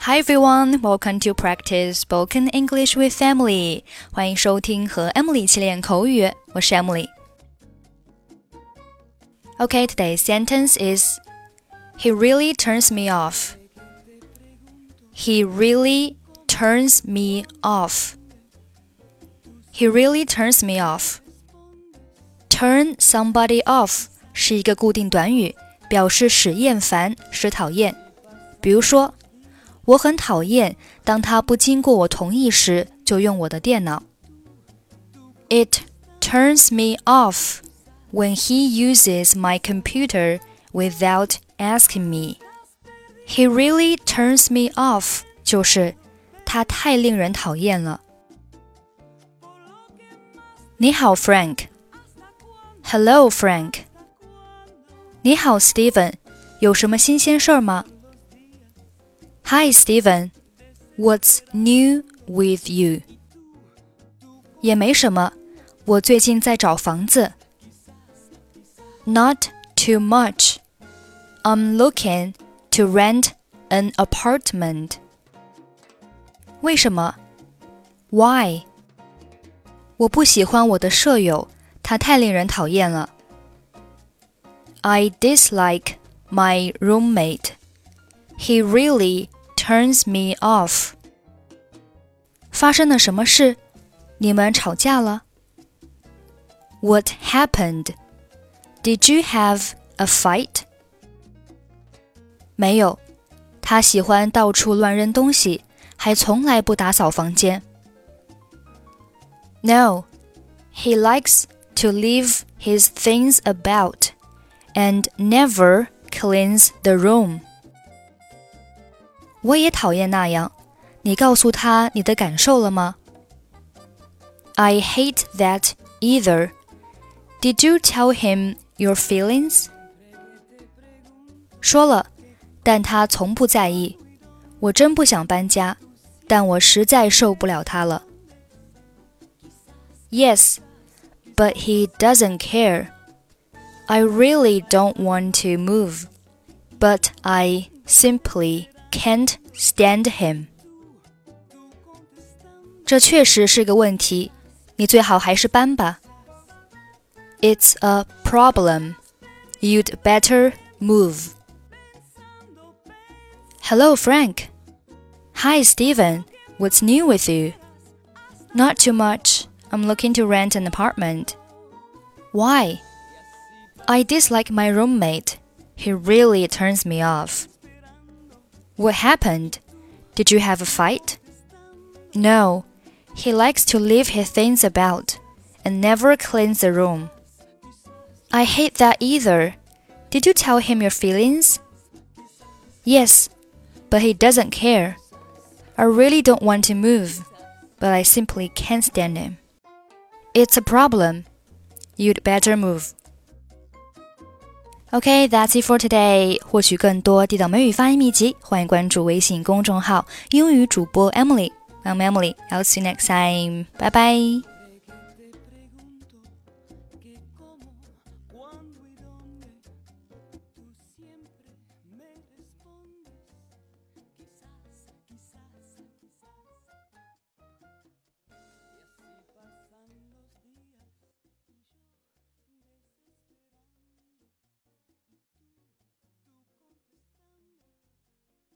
Hi everyone, welcome to practice spoken English with Emily. 欢迎收听和 Emily 一起练口语，我是 Emily。Okay, today's sentence is He really turns me off. He really turns me off. He really turns me off. Turn somebody off 是一个固定短语，表示使厌烦、使讨厌。比如说。 我很讨厌当他不经过我同意时就用我的电脑。It turns me off when he uses my computer without asking me. He really turns me off，就是他太令人讨厌了。你好，Frank。Hello, Frank。你好，Steven。有什么新鲜事儿吗 ？Hi, Steven. What's new with you? 也没什么，我最近在找房子。Not too much. I'm looking to rent an apartment. 为什么？Why? 我不喜欢我的舍友，他太令人讨厌了。I dislike my roommate. He really turns me off. 发生了什么事？你们吵架了？What happened? Did you have a fight? 没有，他喜欢到处乱扔东西，还从来不打扫房间。No, he likes to leave his things about and never cleans the room. 我也讨厌那样。你告诉他你的感受了吗？I hate that either. Did you tell him your feelings? 说了，但他从不在意。我真不想搬家，但我实在受不了他了。Yes, but he doesn't care. I really don't want to move, but I simply can't stand him. him。这确实是个问题，你最好还是搬吧。It's a problem. You'd better move. Hello, Frank. Hi, Steven. What's new with you? Not too much. I'm looking to rent an apartment. Why? I dislike my roommate. He really turns me off. What happened? Did you have a fight? No. He likes to leave his things about and never cleans the room. I hate that either. Did you tell him your feelings? Yes, but he doesn't care. I really don't want to move, but I simply can't stand him. It's a problem. You'd better move. OK，that's it for today. 获取更多地道美语发音秘籍，欢迎关注微信公众号“英语主播 Emily”。I'm Emily. I'll see you next time. Bye bye.